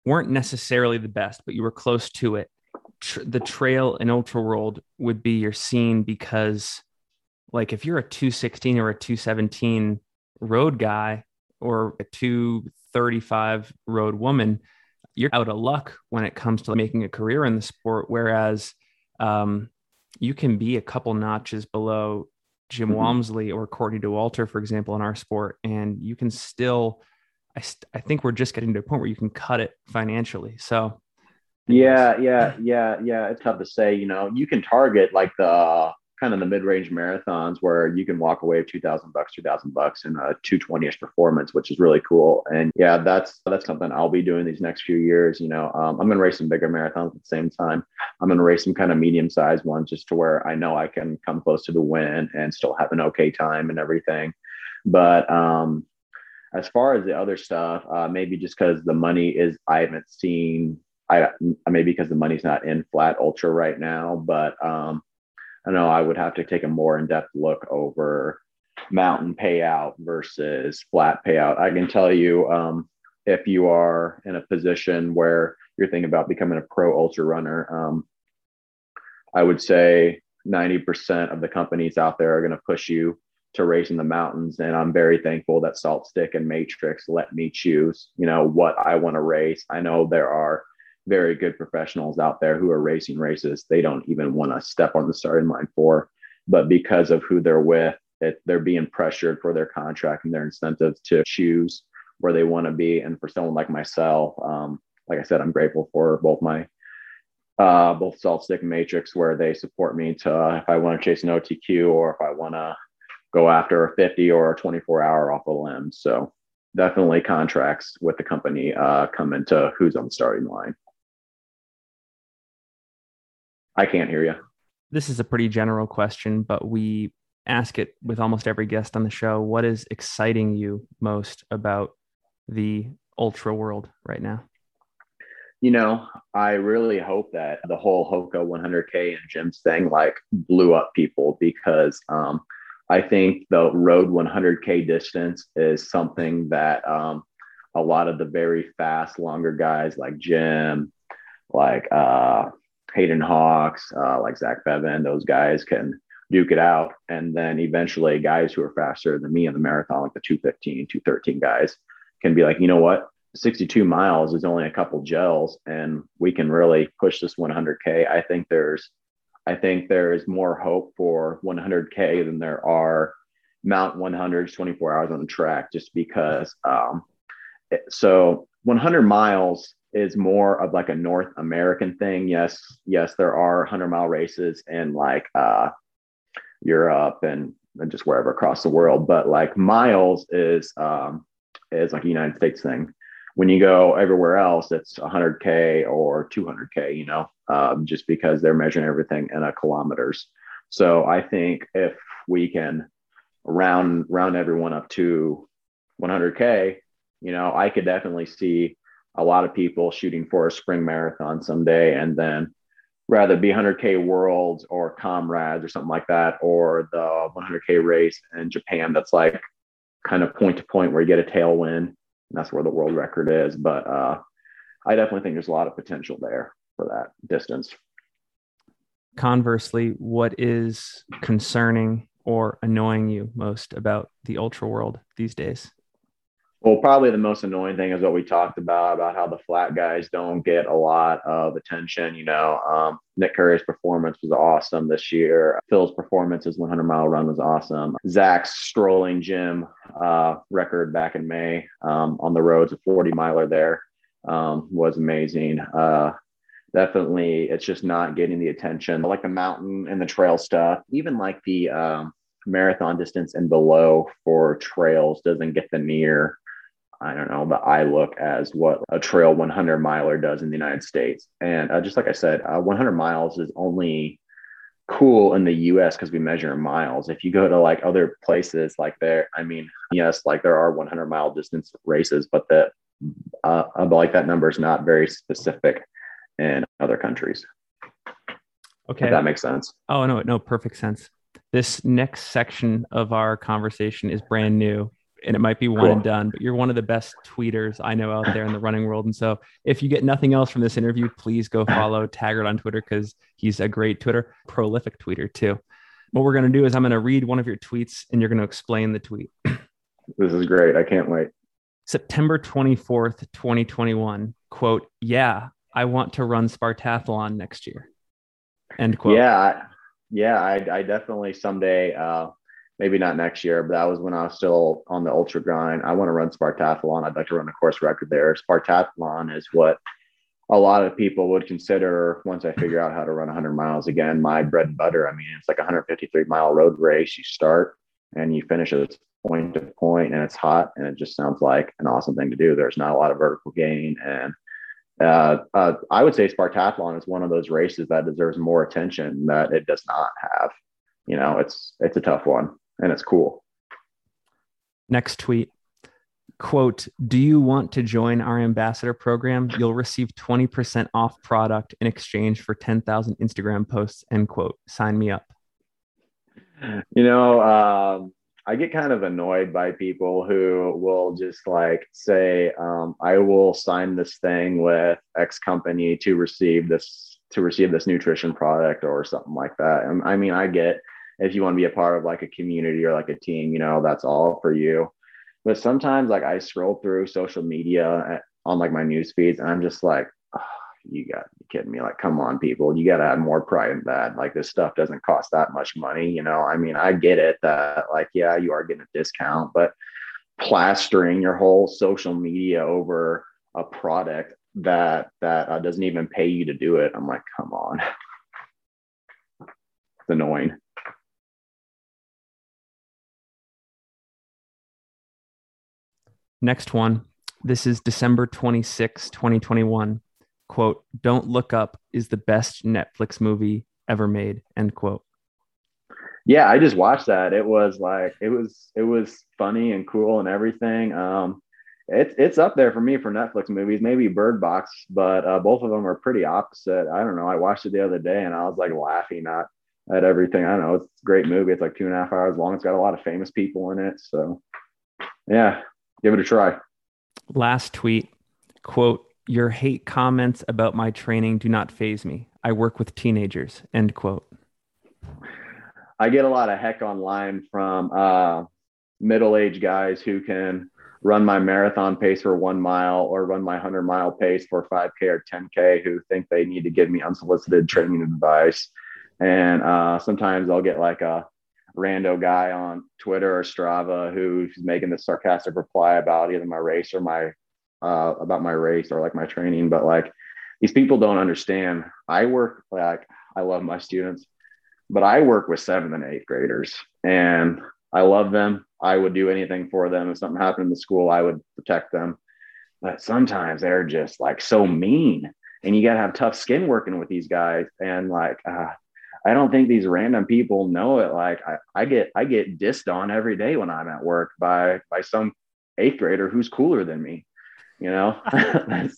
weren't necessarily the best but you were close to it tr- the trail in ultra world would be your scene because like if you're a 216 or a 217 road guy or a 235 road woman you're out of luck when it comes to making a career in the sport whereas um, you can be a couple notches below Jim mm-hmm. Walmsley or Courtney Dauwalter, for example, in our sport, and you can still. I, st- I think we're just getting to a point where you can cut it financially. So yeah, yeah, yeah, yeah. It's tough to say. You know, you can target like the kind of the mid-range marathons where you can walk away with 2000 bucks 2000 bucks in a 220ish performance which is really cool and yeah that's that's something i'll be doing these next few years you know um, i'm going to race some bigger marathons at the same time i'm going to race some kind of medium sized ones just to where i know i can come close to the win and still have an okay time and everything but um as far as the other stuff uh, maybe just because the money is i haven't seen I maybe because the money's not in flat ultra right now, but um, I know I would have to take a more in-depth look over mountain payout versus flat payout. I can tell you um, if you are in a position where you're thinking about becoming a pro ultra runner, um, I would say 90% of the companies out there are going to push you to race in the mountains. And I'm very thankful that SaltStick and Matrix let me choose, you know, what I want to race. I know there are very good professionals out there who are racing races they don't even want to step on the starting line for. But because of who they're with, it, they're being pressured for their contract and their incentives to choose where they want to be. And for someone like myself, um, like I said, I'm grateful for both my uh, both SaltStick Matrix, where they support me to uh, if I want to chase an OTQ or if I want to go after a 50 or a 24 hour off a limb. So definitely contracts with the company uh, come into who's on the starting line. I can't hear you. This is a pretty general question, but we ask it with almost every guest on the show. What is exciting you most about the ultra world right now? You know, I really hope that the whole Hoka 100K and Jim's thing like blew up people because um, I think the road 100K distance is something that um, a lot of the very fast, longer guys like Jim, like uh, Hayden Hawks, uh, like Zach Bevan, those guys can duke it out. And then eventually, guys who are faster than me in the marathon, like the 215, 213 guys, can be like, you know what? 62 miles is only a couple gels, and we can really push this 100K. I think there's, I think there's more hope for 100K than there are Mount 100s 24 hours on the track, just because. Um, so 100 miles is more of like a North American thing. Yes, yes, there are 100 mile races in like uh, Europe and, and just wherever across the world, but like miles is um, is like a United States thing. When you go everywhere else, it's 100k or 200k. You know, um, just because they're measuring everything in a kilometers. So I think if we can round round everyone up to 100k, you know, I could definitely see a lot of people shooting for a spring marathon someday and then rather be 100k worlds or comrades or something like that or the 100k race in japan that's like kind of point to point where you get a tailwind. And that's where the world record is. But uh, i definitely think there's a lot of potential there for that distance. Conversely what is concerning or annoying you most about the ultra world these days Well, probably the most annoying thing is what we talked about about how the flat guys don't get a lot of attention. You know, um, Nick Coury's performance was awesome this year. Phil's performance, his 100 mile run was awesome. Zach's strolling gym uh, record back in May um, on the roads, a 40 miler there um, was amazing. Uh, definitely, it's just not getting the attention like the mountain and the trail stuff, even like the um, marathon distance and below for trails doesn't get the near I don't know, the eye look as what a trail 100 miler does in the United States. And uh, just like I said, uh, 100 miles is only cool in the US because we measure in miles. If you go to like other places like there, I mean, yes, like there are 100 mile distance races, but the uh, like that number is not very specific in other countries. Okay. If that makes sense. Oh, no, no, perfect sense. This next section of our conversation is brand new and it might be one cool. and done, but you're one of the best tweeters I know out there in the running world. And so if you get nothing else from this interview, please go follow Taggart on Twitter because he's a great Twitter, prolific tweeter too. What we're going to do is I'm going to read one of your tweets and you're going to explain the tweet. This is great. I can't wait. September 24th, 2021, quote, yeah, I want to run Spartathlon next year. End quote. Yeah. Yeah. I, I definitely someday, uh, maybe not next year, but that was when I was still on the ultra grind. I want to run Spartathlon. I'd like to run a course record there. Spartathlon is what a lot of people would consider once I figure out how to run 100 miles again, my bread and butter. I mean, it's like a 153 mile road race. You start and you finish it point to point and it's hot and it just sounds like an awesome thing to do. There's not a lot of vertical gain. And uh, uh, I would say Spartathlon is one of those races that deserves more attention that it does not have. You know, it's it's a tough one and it's cool. Next tweet. Quote do you want to join our ambassador program? You'll receive 20% off product in exchange for 10,000 instagram posts end quote. Sign me up. You know um, i get kind of annoyed by people who will just like say um, i will sign this thing with x company to receive this to receive this nutrition product or something like that. And i mean i get if you want to be a part of like a community or like a team, you know, that's all for you. But sometimes like I scroll through social media on like my news feeds and I'm just like, oh, you got be kidding me. Like, come on, people, you got to have more pride in that. Like this stuff doesn't cost that much money. You know, I mean, I get it that like, yeah, you are getting a discount, but plastering your whole social media over a product that that uh, doesn't even pay you to do it. I'm like, come on. it's annoying. Next one. This is December 26, 2021. Quote, Don't Look Up is the best Netflix movie ever made. End quote. Yeah, I just watched that. It was like it was it was funny and cool and everything. Um it's it's up there for me for Netflix movies, maybe Bird Box, but uh, both of them are pretty opposite. I don't know. I watched it the other day and I was like laughing at at everything. I don't know. It's a great movie. It's like two and a half hours long. It's got a lot of famous people in it. So yeah, give it a try. Last tweet quote, Your hate comments about my training do not phase me. I work with teenagers. End quote. I get a lot of heck online from uh, middle aged guys who can run my marathon pace for one mile or run my 100 mile pace for 5K or 10K who think they need to give me unsolicited training advice. And uh, sometimes I'll get like a rando guy on Twitter or Strava who's making this sarcastic reply about either my race or my uh, about my race or like my training. But like these people don't understand. I work like I love my students, but I work with seventh and eighth graders, and I love them. I would do anything for them. If something happened in the school, I would protect them. But sometimes they're just like so mean, and you got to have tough skin working with these guys. And like, uh, I don't think these random people know it. Like I, I get I get dissed on every day when I'm at work by by some eighth grader who's cooler than me. You know, that's,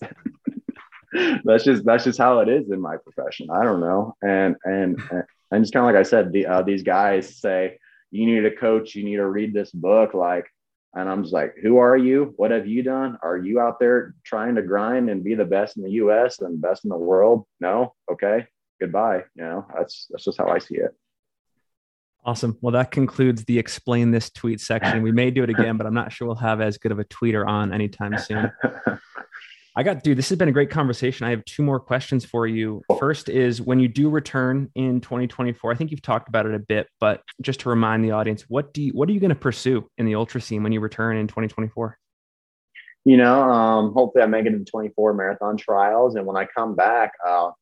that's just that's just how it is in my profession. I don't know, and and and just kind of like I said, the, uh, these guys say you need a coach, you need to read this book, like. And I'm just like, who are you? What have you done? Are you out there trying to grind and be the best in the US and best in the world? No. Okay goodbye. You know, that's that's just how I see it. Awesome. Well, that concludes the explain this tweet section. We may do it again, but I'm not sure we'll have as good of a tweeter on anytime soon. I got, dude, this has been a great conversation. I have two more questions for you. First is when you do return in 2024, I think you've talked about it a bit, but just to remind the audience, what do you, what are you going to pursue in the ultra scene when you return in 2024? You know, um, hopefully I make it to 24 marathon trials. And when I come back, uh,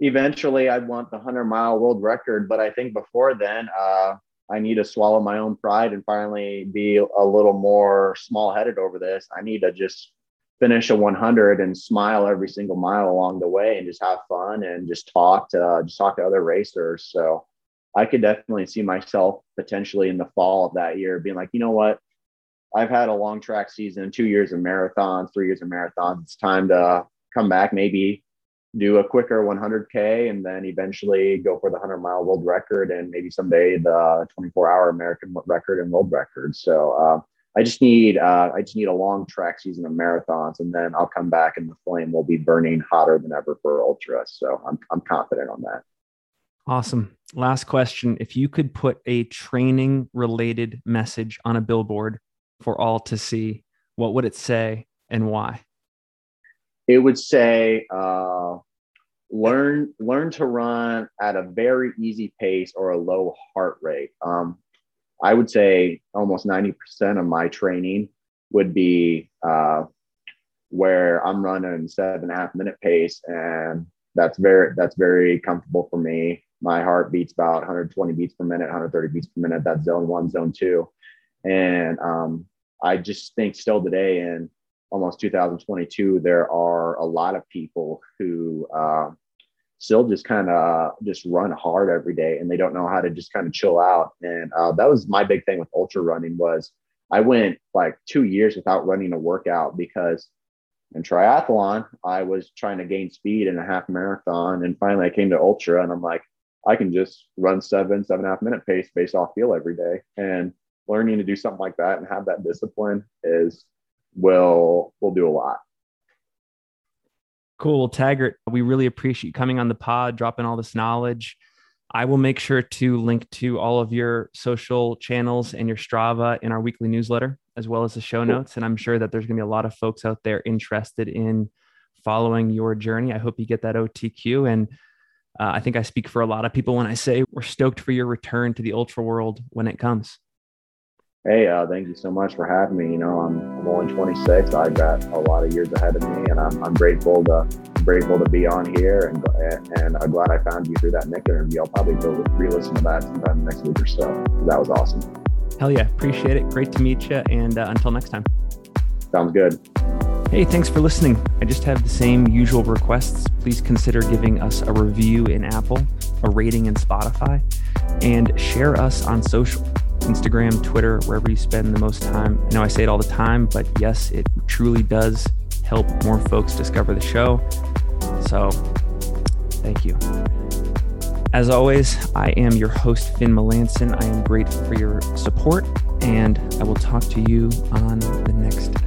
eventually I'd want the 100 mile world record. But I think before then, uh, I need to swallow my own pride and finally be a little more small headed over this. I need to just finish a 100 and smile every single mile along the way and just have fun and just talk to uh, just talk to other racers. So I could definitely see myself potentially in the fall of that year being like, you know what? I've had a long track season, two years of marathons, three years of marathons. It's time to come back, maybe do a quicker 100K and then eventually go for the 100 mile world record and maybe someday the 24 hour American record and world record. So, uh, I just need uh, I just need a long track season of marathons, and then I'll come back and the flame will be burning hotter than ever for ultra. So I'm I'm confident on that. Awesome. Last question: If you could put a training related message on a billboard for all to see, what would it say and why? It would say, uh, "Learn learn to run at a very easy pace or a low heart rate." Um, I would say almost 90% of my training would be uh, where I'm running seven and a half minute pace. And that's very, that's very comfortable for me. My heart beats about 120 beats per minute, 130 beats per minute. That's zone one, zone two. And um, I just think still today in almost 2022, there are a lot of people who uh, still just kind of just run hard every day and they don't know how to just kind of chill out. And uh, that was my big thing with ultra running was i went like two years without running a workout because in triathlon i was trying to gain speed in a half marathon and finally i came to ultra and i'm like i can just run seven seven and a half minute pace based off feel every day. And learning to do something like that and have that discipline is will will do a lot Cool. Well, Taggart, we really appreciate you coming on the pod, dropping all this knowledge. I will make sure to link to all of your social channels and your Strava in our weekly newsletter, as well as the show notes. And I'm sure that there's going to be a lot of folks out there interested in following your journey. I hope you get that OTQ. And uh, I think I speak for a lot of people when I say we're stoked for your return to the ultra world when it comes. Hey, uh, thank you so much for having me. You know, I'm, I'm only 26. I got a lot of years ahead of me, and I'm, I'm grateful to grateful to be on here, and and I'm glad I found you through that Nick interview. I'll probably go re-listen to that sometime next week or so. That was awesome. Hell yeah, appreciate it. Great to meet you, and uh, until next time. Sounds good. Hey, thanks for listening. I just have the same usual requests. Please consider giving us a review in Apple, a rating in Spotify, and share us on social. Instagram, Twitter, wherever you spend the most time. I know I say it all the time, but yes, it truly does help more folks discover the show. So thank you. As always, I am your host, Finn Melanson. I am grateful for your support, and I will talk to you on the next